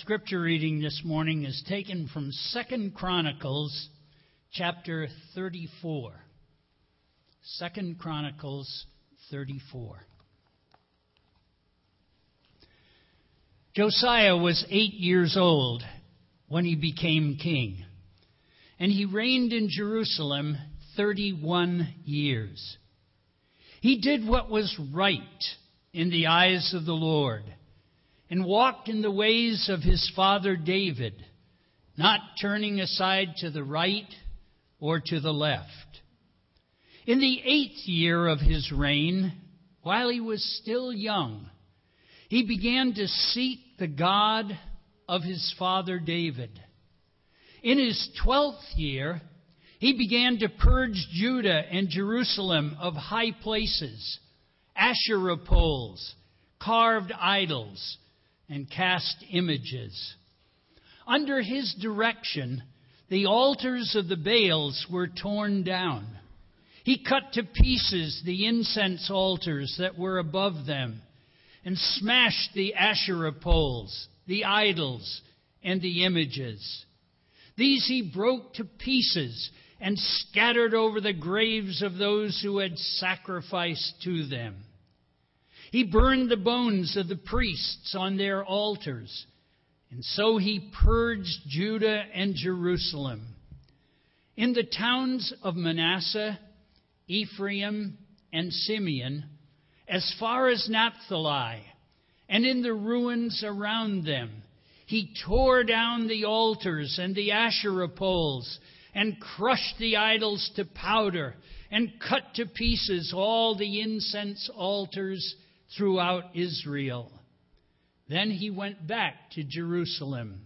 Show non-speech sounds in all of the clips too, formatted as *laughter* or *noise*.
Scripture reading this morning is taken from 2 Chronicles chapter 34. 2 Chronicles 34. Josiah was eight years old when he became king, and he reigned in Jerusalem 31 years. He did what was right in the eyes of the Lord and walked in the ways of his father David, not turning aside to the right or to the left. In the eighth year of his reign, while he was still young, he began to seek the God of his father David. In his twelfth year, he began to purge Judah and Jerusalem of high places, Asherah poles, carved idols, and cast images. Under his direction, the altars of the Baals were torn down. He cut to pieces the incense altars that were above them and smashed the Asherah poles, the idols, and the images. These he broke to pieces and scattered over the graves of those who had sacrificed to them. He burned the bones of the priests on their altars. And so he purged Judah and Jerusalem. In the towns of Manasseh, Ephraim, and Simeon, as far as Naphtali, and in the ruins around them, he tore down the altars and the Asherah poles, and crushed the idols to powder, and cut to pieces all the incense altars throughout Israel. Then he went back to Jerusalem.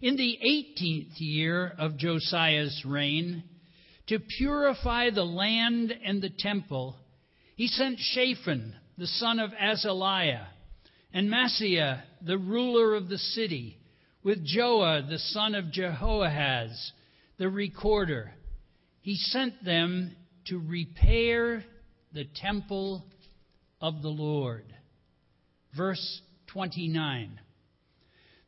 In the 18th year of Josiah's reign, to purify the land and the temple, he sent Shaphan, the son of Azaliah, and Maaseiah, the ruler of the city, with Joah, the son of Jehoahaz, the recorder. He sent them to repair the temple of the Lord. Verse 29.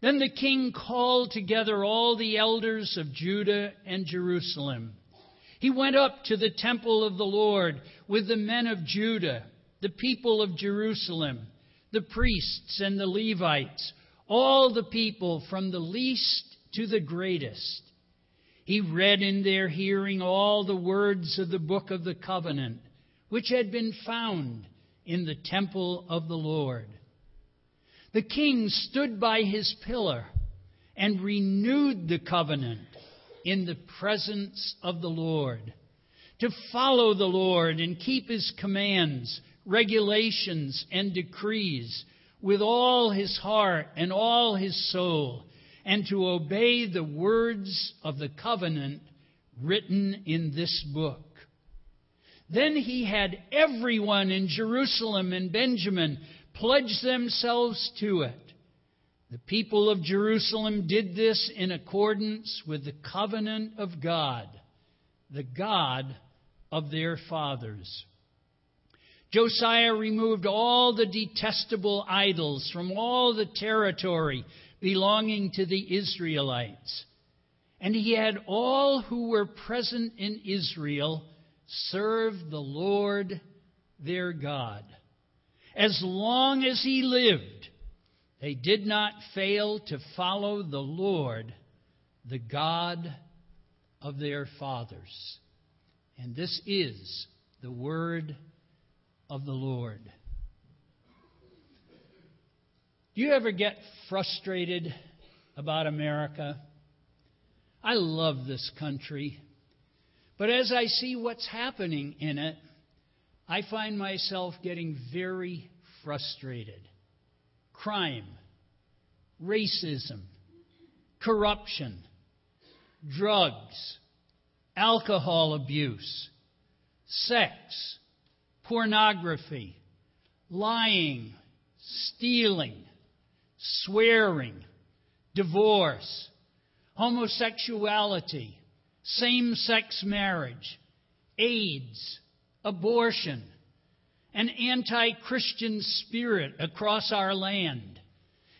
Then the king called together all the elders of Judah and Jerusalem. He went up to the temple of the Lord with the men of Judah, the people of Jerusalem, the priests and the Levites, all the people from the least to the greatest. He read in their hearing all the words of the book of the covenant, which had been found in the temple of the Lord. The king stood by his pillar and renewed the covenant in the presence of the Lord. To follow the Lord and keep his commands, regulations, and decrees with all his heart and all his soul, and to obey the words of the covenant written in this book. Then he had everyone in Jerusalem and Benjamin pledge themselves to it. The people of Jerusalem did this in accordance with the covenant of God, the God of their fathers. Josiah removed all the detestable idols from all the territory belonging to the Israelites. And he had all who were present in Israel serve the Lord their God. As long as he lived, they did not fail to follow the Lord, the God of their fathers. And this is the word of the Lord. Do you ever get frustrated about America? I love this country. But as I see what's happening in it, I find myself getting very frustrated. Crime, racism, corruption, drugs, alcohol abuse, sex, pornography, lying, stealing, swearing, divorce, homosexuality, same sex marriage, AIDS, abortion, an anti Christian spirit across our land,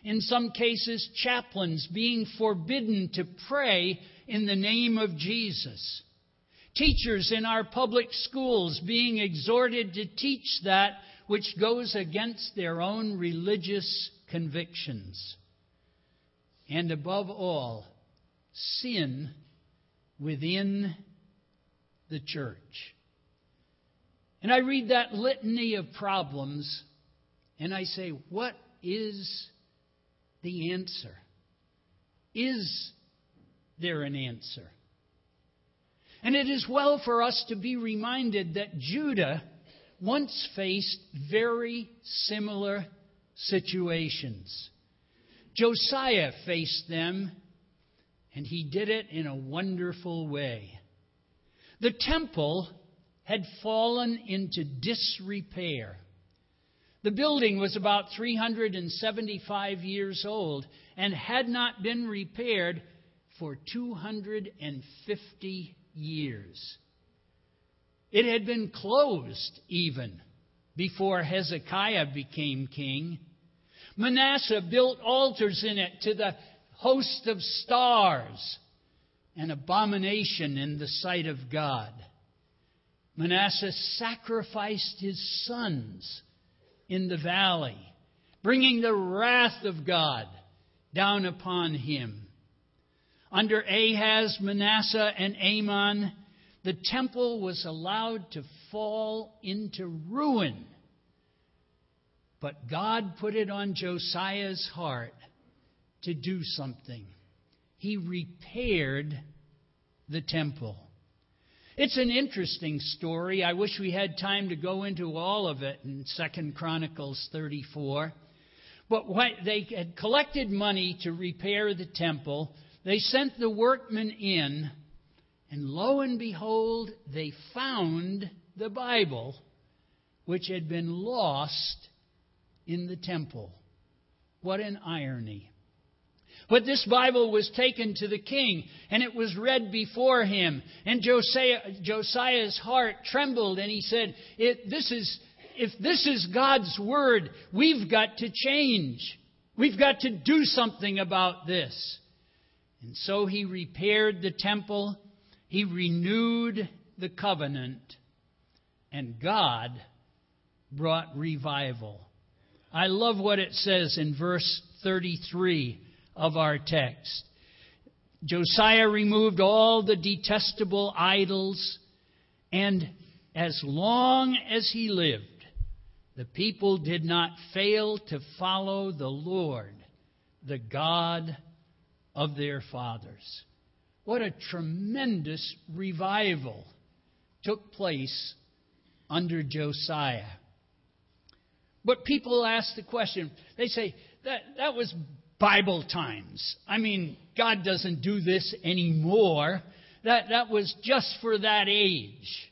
In some cases, chaplains being forbidden to pray in the name of Jesus. Teachers in our public schools being exhorted to teach that which goes against their own religious convictions. And above all, sin within the church. And I read that litany of problems and I say, what is the answer? Is there an answer? And it is well for us to be reminded that Judah once faced very similar situations. Josiah faced them, and he did it in a wonderful way. The temple had fallen into disrepair. The building was about 375 years old and had not been repaired for 250 years. It had been closed even before Hezekiah became king. Manasseh built altars in it to the host of stars, an abomination in the sight of God. Manasseh sacrificed his sons in the valley, bringing the wrath of God down upon him. Under Ahaz, Manasseh, and Amon, the temple was allowed to fall into ruin. But God put it on Josiah's heart to do something. He repaired the temple. It's an interesting story. I wish we had time to go into all of it in Second Chronicles 34. But what they had collected money to repair the temple. They sent the workmen in, and lo and behold, they found the Bible, which had been lost in the temple. What an irony. But this Bible was taken to the king, and it was read before him. And Josiah, Josiah's heart trembled, and he said, this is, If this is God's word, we've got to change. We've got to do something about this. And so he repaired the temple, he renewed the covenant, and God brought revival. I love what it says in verse 33 of our text. Josiah removed all the detestable idols, and as long as he lived, the people did not fail to follow the Lord, the God of their fathers. What a tremendous revival took place under Josiah. But people ask the question, they say, that, that was Bible times. I mean, God doesn't do this anymore. That, that was just for that age.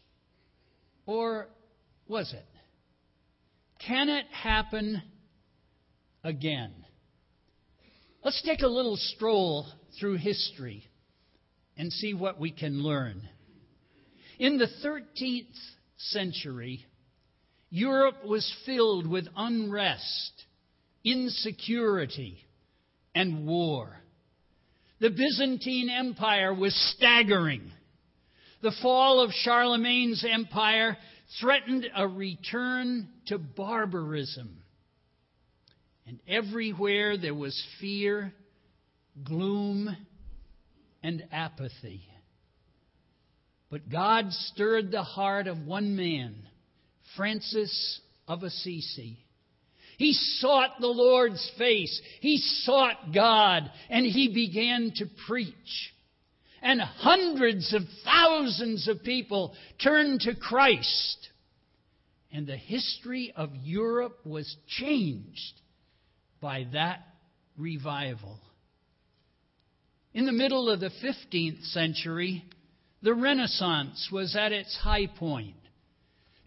Or was it? Can it happen again? Let's take a little stroll through history and see what we can learn. In the 13th century, Europe was filled with unrest, insecurity, and war. The Byzantine Empire was staggering. The fall of Charlemagne's empire threatened a return to barbarism. And everywhere there was fear, gloom, and apathy. But God stirred the heart of one man, Francis of Assisi. He sought the Lord's face. He sought God, and he began to preach. And hundreds of thousands of people turned to Christ. And the history of Europe was changed by that revival. In the middle of the 15th century, the Renaissance was at its high point.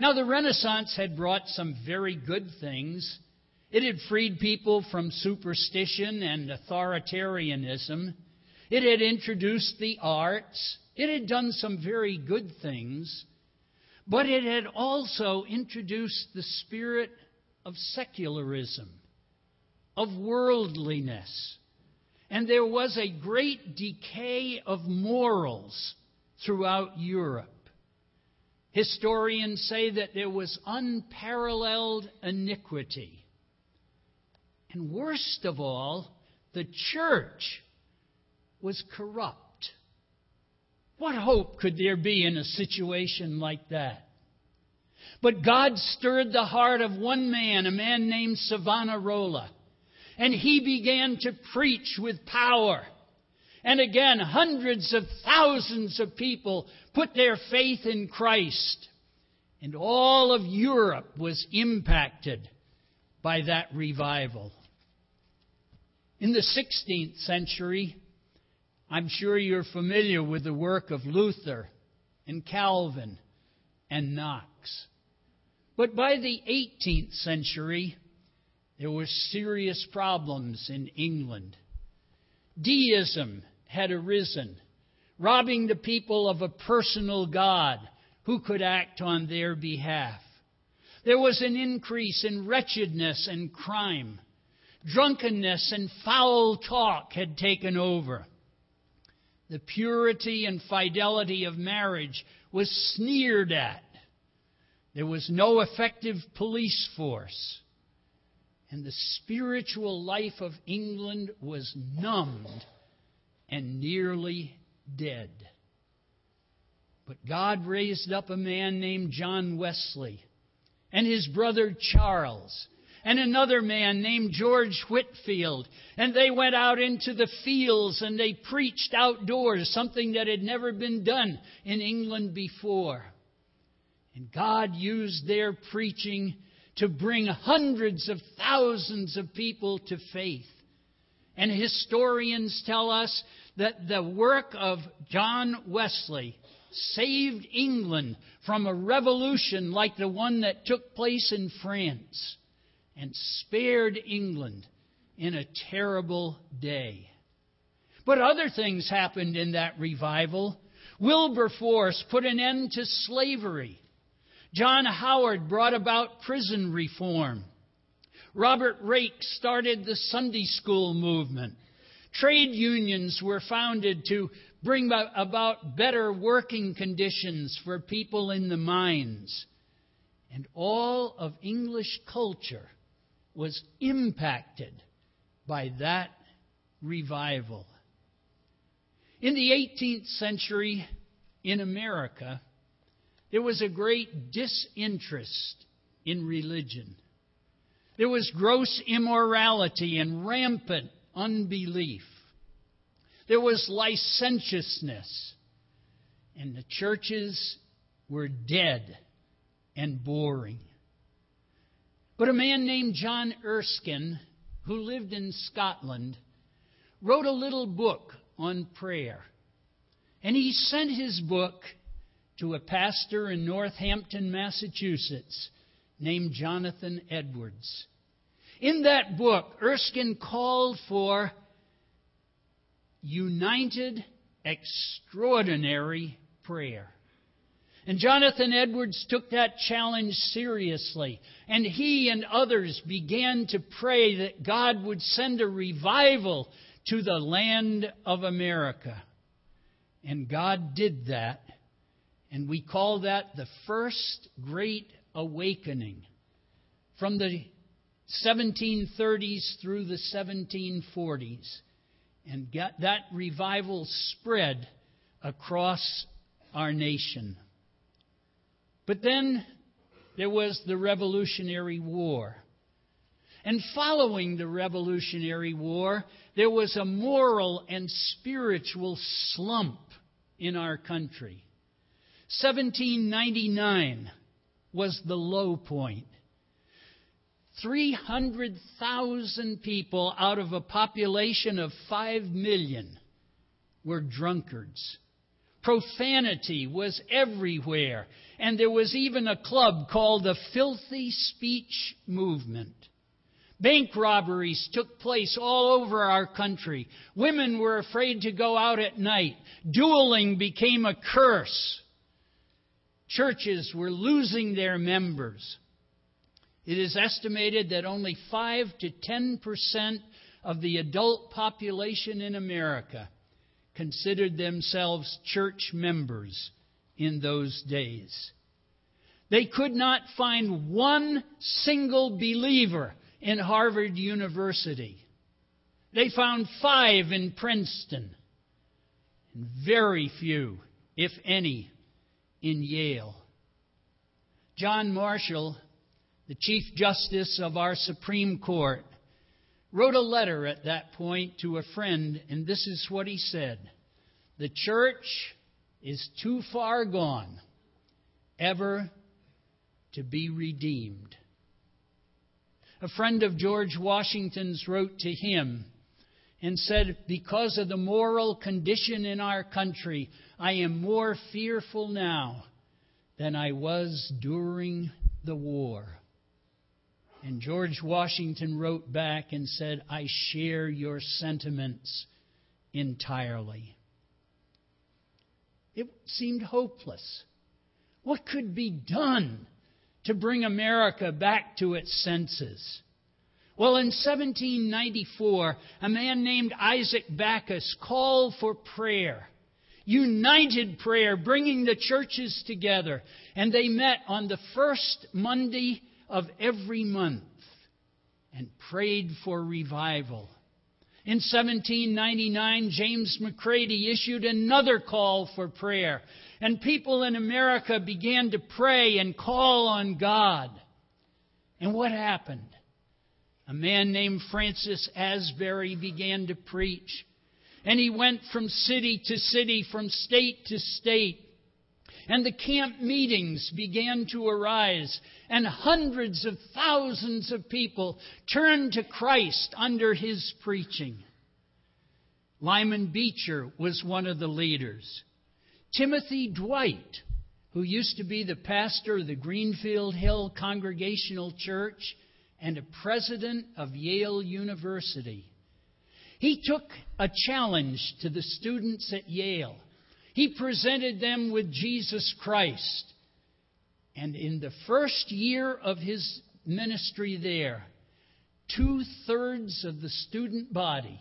Now, the Renaissance had brought some very good things. It had freed people from superstition and authoritarianism. It had introduced the arts. It had done some very good things. But it had also introduced the spirit of secularism of worldliness. And there was a great decay of morals throughout Europe. Historians say that there was unparalleled iniquity. And worst of all, the church was corrupt. What hope could there be in a situation like that? But God stirred the heart of one man, a man named Savonarola, and he began to preach with power. And again, hundreds of thousands of people put their faith in Christ. And all of Europe was impacted by that revival. In the 16th century, I'm sure you're familiar with the work of Luther and Calvin and Knox. But by the 18th century, there were serious problems in England. Deism had arisen, robbing the people of a personal God who could act on their behalf. There was an increase in wretchedness and crime. Drunkenness and foul talk had taken over. The purity and fidelity of marriage was sneered at. There was no effective police force. And the spiritual life of England was numbed and nearly dead. But God raised up a man named John Wesley and his brother Charles and another man named George Whitefield. And they went out into the fields and they preached outdoors, something that had never been done in England before. And God used their preaching to bring hundreds of thousands of people to faith. And historians tell us that the work of John Wesley saved England from a revolution like the one that took place in France and spared England in a terrible day. But other things happened in that revival. Wilberforce put an end to slavery. John Howard brought about prison reform. Robert Raikes started the Sunday school movement. Trade unions were founded to bring about better working conditions for people in the mines. And all of English culture was impacted by that revival. In the 18th century in America, there was a great disinterest in religion. There was gross immorality and rampant unbelief. There was licentiousness. And the churches were dead and boring. But a man named John Erskine, who lived in Scotland, wrote a little book on prayer. And he sent his book to a pastor in Northampton, Massachusetts, named Jonathan Edwards. In that book, Erskine called for united, extraordinary prayer. And Jonathan Edwards took that challenge seriously. And he and others began to pray that God would send a revival to the land of America. And God did that. And we call that the first great awakening from the 1730s through the 1740s. And that revival spread across our nation. But then there was the Revolutionary War. And following the Revolutionary War, there was a moral and spiritual slump in our country. 1799 was the low point. 300,000 people out of a population of 5 million were drunkards. Profanity was everywhere, and there was even a club called the Filthy Speech Movement. Bank robberies took place all over our country. Women were afraid to go out at night. Dueling became a curse. Churches were losing their members. It is estimated that only 5 to 10 percent of the adult population in America considered themselves church members in those days. They could not find one single believer in Harvard University. They found five in Princeton, and very few, if any, in Yale. John Marshall, the Chief Justice of our Supreme Court, wrote a letter at that point to a friend, and this is what he said The church is too far gone ever to be redeemed. A friend of George Washington's wrote to him and said, Because of the moral condition in our country, I am more fearful now than I was during the war. And George Washington wrote back and said, I share your sentiments entirely. It seemed hopeless. What could be done to bring America back to its senses? Well, in 1794, a man named Isaac Backus called for prayer, united prayer, bringing the churches together. And they met on the first Monday of every month and prayed for revival. In 1799, James McGready issued another call for prayer, and people in America began to pray and call on God. And what happened? a man named Francis Asbury began to preach. And he went from city to city, from state to state. And the camp meetings began to arise, and hundreds of thousands of people turned to Christ under his preaching. Lyman Beecher was one of the leaders. Timothy Dwight, who used to be the pastor of the Greenfield Hill Congregational Church, and a president of Yale University. He took a challenge to the students at Yale. He presented them with Jesus Christ. And in the first year of his ministry there, two thirds of the student body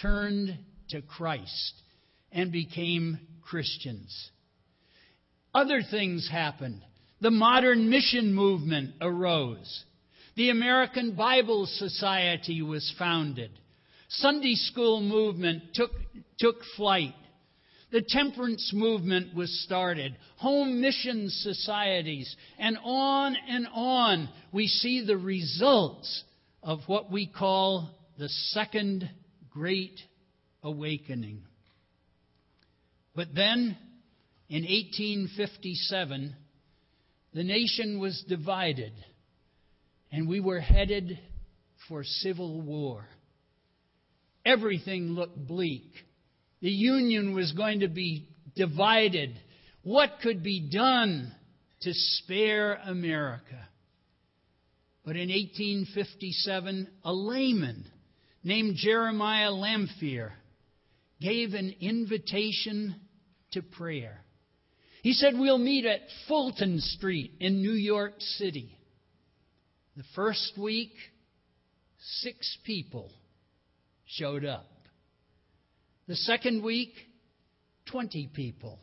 turned to Christ and became Christians. Other things happened. The modern mission movement arose. The American Bible Society was founded. Sunday school movement took, took flight. The temperance movement was started. Home mission societies. And on and on we see the results of what we call the Second Great Awakening. But then, in 1857, the nation was divided and we were headed for civil war. Everything looked bleak. The Union was going to be divided. What could be done to spare America? But in 1857, a layman named Jeremiah Lanphier gave an invitation to prayer. He said, We'll meet at Fulton Street in New York City. The first week, six people showed up. The second week, 20 people.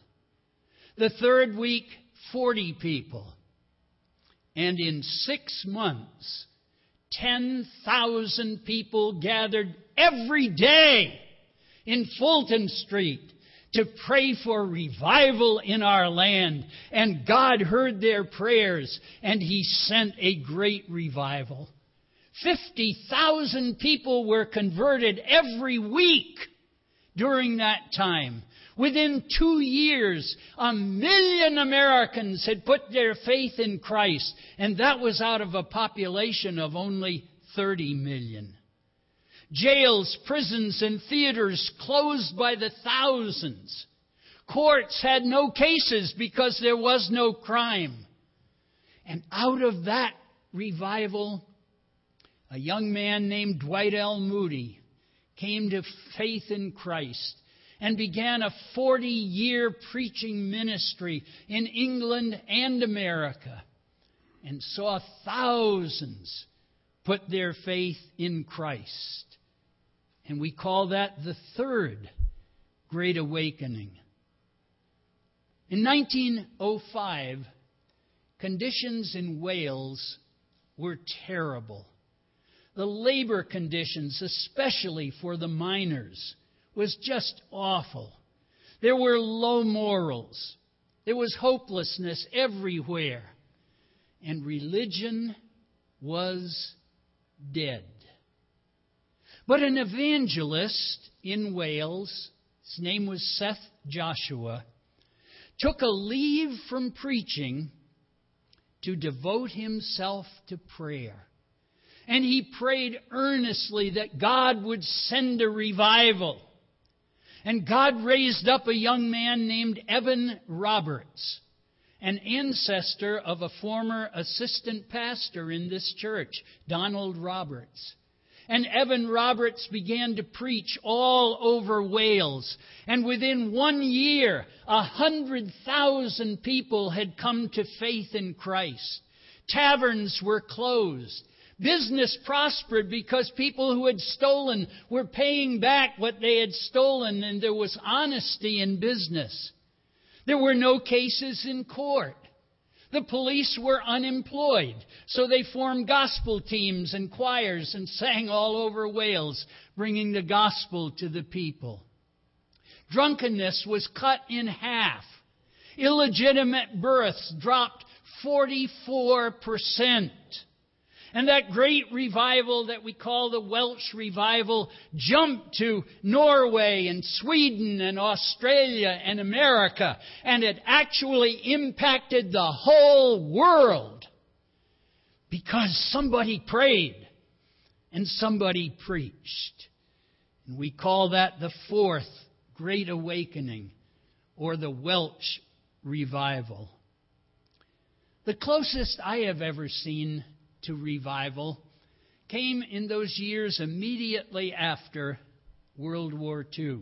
The third week, 40 people. And in six months, 10,000 people gathered every day in Fulton Street to pray for revival in our land. And God heard their prayers and He sent a great revival. 50,000 people were converted every week during that time. Within two years, a million Americans had put their faith in Christ, and that was out of a population of only 30 million. Jails, prisons, and theaters closed by the thousands. Courts had no cases because there was no crime. And out of that revival, a young man named Dwight L. Moody came to faith in Christ and began a 40 year preaching ministry in England and America. and saw thousands put their faith in Christ. And we call that the third Great Awakening. In 1905, conditions in Wales were terrible. The labor conditions, especially for the miners, was just awful. There were low morals. There was hopelessness everywhere. And religion was dead. But an evangelist in Wales, his name was Seth Joshua, took a leave from preaching to devote himself to prayer. And he prayed earnestly that God would send a revival. And God raised up a young man named Evan Roberts, an ancestor of a former assistant pastor in this church, Donald Roberts. And Evan Roberts began to preach all over Wales. And within one year, a hundred thousand people had come to faith in Christ. Taverns were closed. Business prospered because people who had stolen were paying back what they had stolen, and there was honesty in business. There were no cases in court. The police were unemployed, so they formed gospel teams and choirs and sang all over Wales, bringing the gospel to the people. Drunkenness was cut in half. Illegitimate births dropped 44%. And that great revival that we call the Welsh revival jumped to Norway and Sweden and Australia and America. And it actually impacted the whole world because somebody prayed and somebody preached. And we call that the fourth Great Awakening or the Welsh Revival. The closest I have ever seen to revival came in those years immediately after World War II.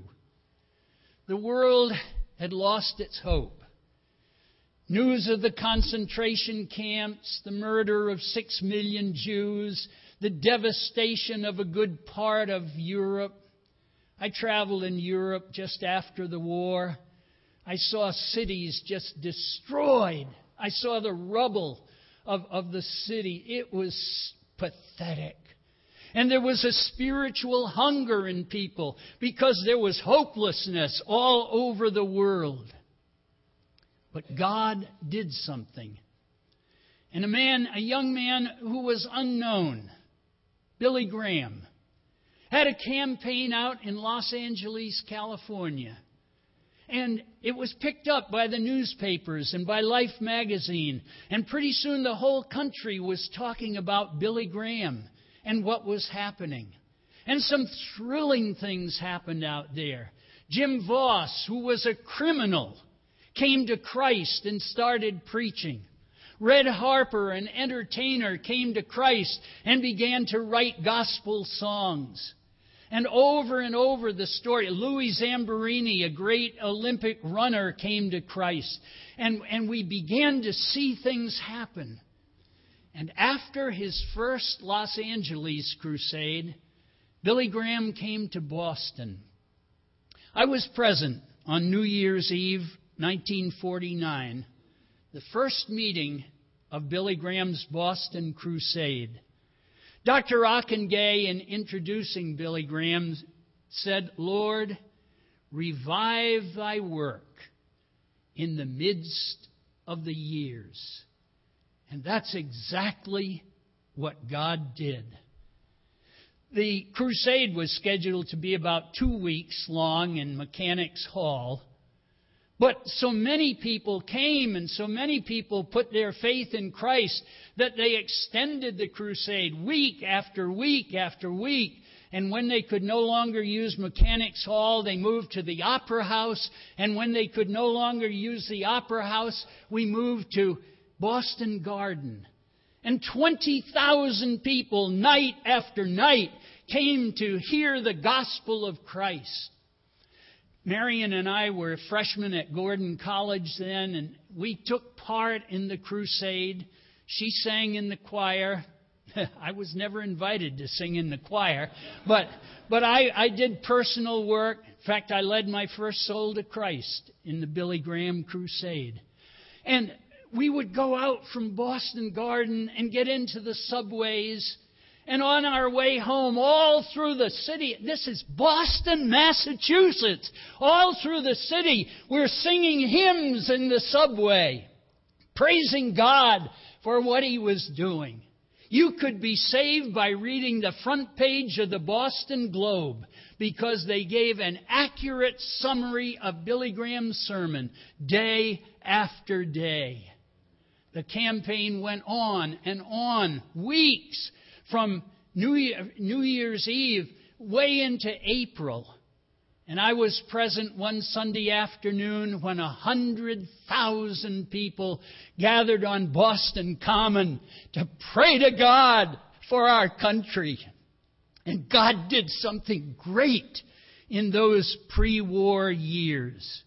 The world had lost its hope. News of the concentration camps, the murder of six million Jews, the devastation of a good part of Europe. I traveled in Europe just after the war. I saw cities just destroyed. I saw the rubble of, of the city. It was pathetic. And there was a spiritual hunger in people because there was hopelessness all over the world. But God did something. And a man, a young man who was unknown, Billy Graham, had a campaign out in Los Angeles, California. And it was picked up by the newspapers and by Life magazine. And pretty soon the whole country was talking about Billy Graham and what was happening. And some thrilling things happened out there. Jim Vaus, who was a criminal, came to Christ and started preaching. Red Harper, an entertainer, came to Christ and began to write gospel songs. And over and over the story, Louis Zamperini, a great Olympic runner, came to Christ. And, and we began to see things happen. And after his first Los Angeles crusade, Billy Graham came to Boston. I was present on New Year's Eve, 1949, the first meeting of Billy Graham's Boston Crusade. Dr. Ockenga, in introducing Billy Graham, said, Lord, revive thy work in the midst of the years. And that's exactly what God did. The crusade was scheduled to be about two weeks long in Mechanics Hall. But so many people came and so many people put their faith in Christ that they extended the crusade week after week after week. And when they could no longer use Mechanics Hall, they moved to the Opera House. And when they could no longer use the Opera House, we moved to Boston Garden. And 20,000 people, night after night, came to hear the gospel of Christ. Marion and I were freshmen at Gordon College then, and we took part in the crusade. She sang in the choir. *laughs* I was never invited to sing in the choir, but but I, I did personal work. In fact, I led my first soul to Christ in the Billy Graham crusade. And we would go out from Boston Garden and get into the subways. And on our way home, all through the city, this is Boston, Massachusetts, all through the city, we're singing hymns in the subway, praising God for what He was doing. You could be saved by reading the front page of the Boston Globe because they gave an accurate summary of Billy Graham's sermon day after day. The campaign went on and on, weeks from New, Year, New Year's Eve way into April. And I was present one Sunday afternoon when a hundred thousand people gathered on Boston Common to pray to God for our country. And God did something great in those pre war years.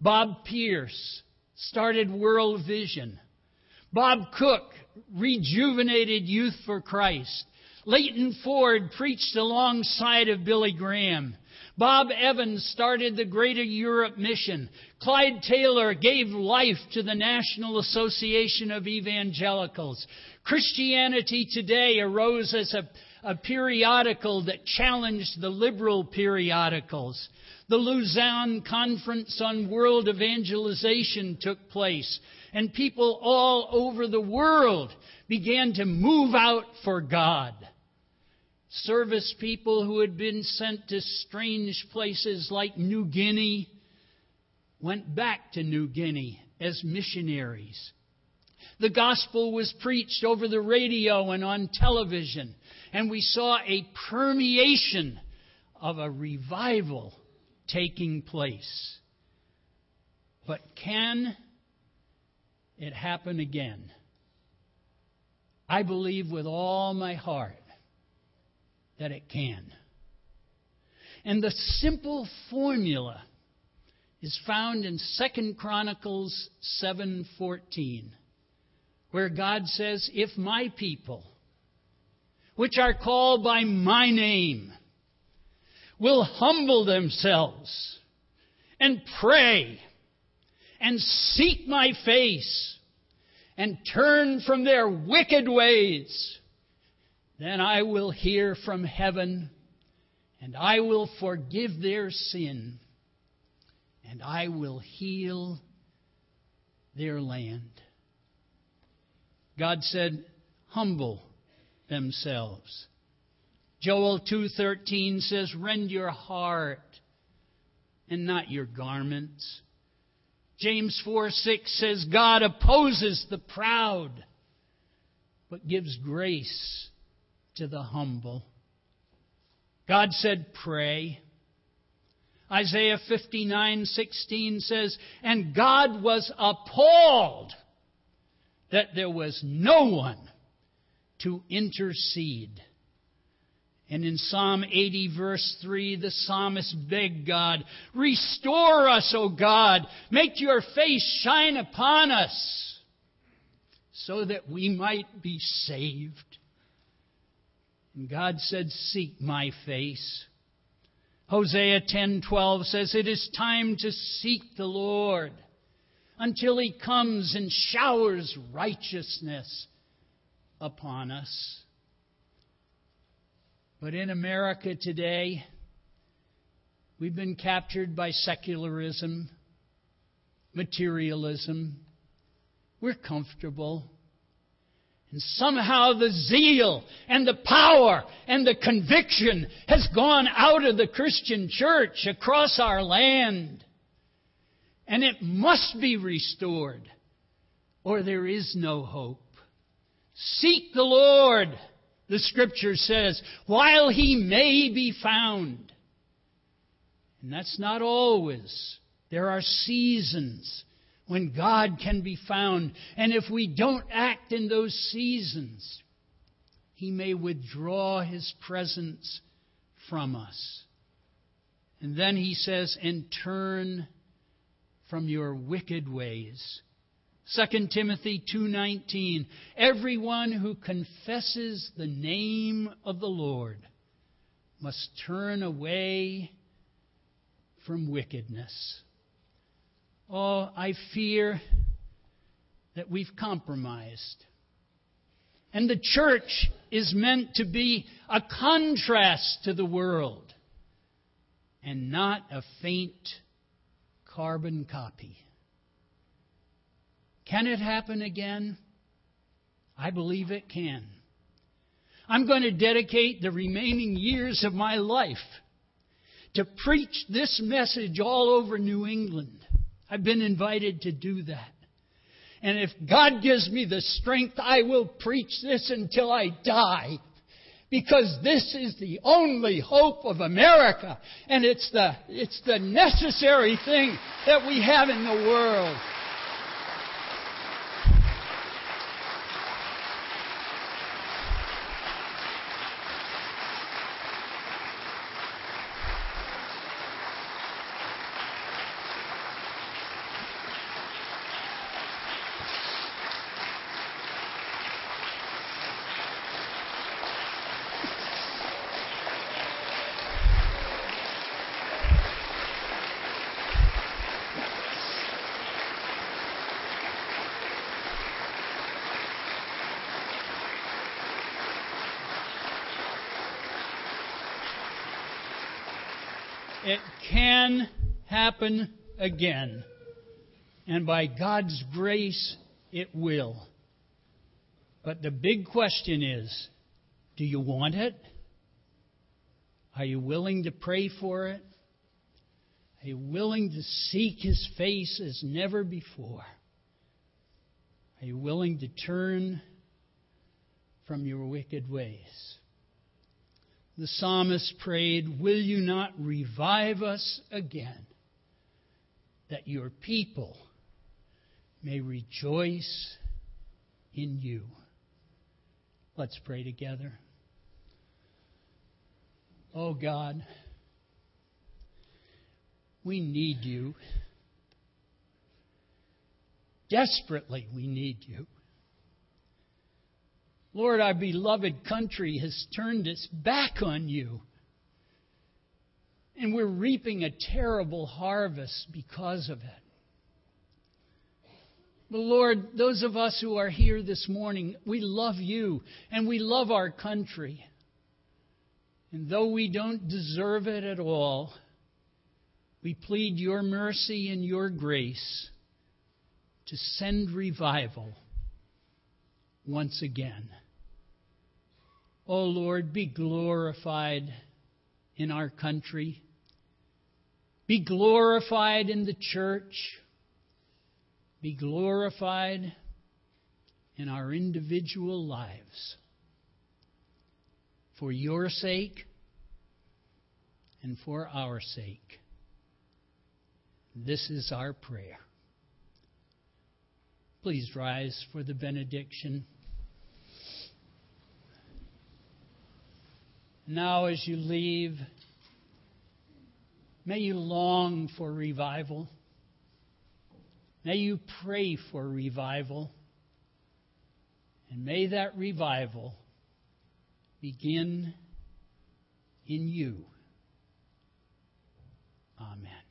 Bob Pierce started World Vision. Bob Cook rejuvenated Youth for Christ. Leighton Ford preached alongside of Billy Graham. Bob Evans started the Greater Europe Mission. Clyde Taylor gave life to the National Association of Evangelicals. Christianity Today arose as a, a periodical that challenged the liberal periodicals. The Lausanne Conference on World Evangelization took place, and people all over the world began to move out for God service people who had been sent to strange places like New Guinea went back to New Guinea as missionaries. The gospel was preached over the radio and on television, and we saw a permeation of a revival taking place. But can it happen again? I believe with all my heart that it can. And the simple formula is found in 2 Chronicles 7:14 where God says, "If my people which are called by my name will humble themselves and pray and seek my face and turn from their wicked ways, then I will hear from heaven, and I will forgive their sin, and I will heal their land. God said, humble themselves. Joel 2:13 says, "Rend your heart and not your garments." James 4:6 says, "God opposes the proud, but gives grace to the humble. God said, Pray. Isaiah 59:16 says, "And God was appalled that there was no one to intercede." And in Psalm 80, verse 3, the psalmist begged God, Restore us, O God. Make your face shine upon us so that we might be saved. And God said, Seek my face. Hosea 10:12 says it is time to seek the Lord until he comes and showers righteousness upon us. But in America today, we've been captured by secularism, materialism. We're comfortable. And somehow the zeal and the power and the conviction has gone out of the Christian church across our land. And it must be restored, or there is no hope. Seek the Lord, the scripture says, while he may be found. And that's not always. There are seasons when God can be found. And if we don't act in those seasons, He may withdraw His presence from us. And then He says, and turn from your wicked ways. 2 Timothy 2:19 Everyone who confesses the name of the Lord must turn away from wickedness. Oh, I fear that we've compromised. And the church is meant to be a contrast to the world and not a faint carbon copy. Can it happen again? I believe it can. I'm going to dedicate the remaining years of my life to preach this message all over New England. I've been invited to do that. And if God gives me the strength, I will preach this until I die. Because this is the only hope of America. And it's the, it's the necessary thing that we have in the world. It can happen again. And by God's grace, it will. But the big question is do you want it? Are you willing to pray for it? Are you willing to seek His face as never before? Are you willing to turn from your wicked ways? The psalmist prayed, Will you not revive us again, that your people may rejoice in you? Let's pray together. Oh God, we need you. Desperately, we need you. Lord, our beloved country has turned its back on you. And we're reaping a terrible harvest because of it. But Lord, those of us who are here this morning, we love you and we love our country. And though we don't deserve it at all, we plead your mercy and your grace to send revival once again. Oh Lord, be glorified in our country. Be glorified in the church. Be glorified in our individual lives. For your sake and for our sake. This is our prayer. Please rise for the benediction. Now, as you leave, may you long for revival. May you pray for revival. And may that revival begin in you. Amen.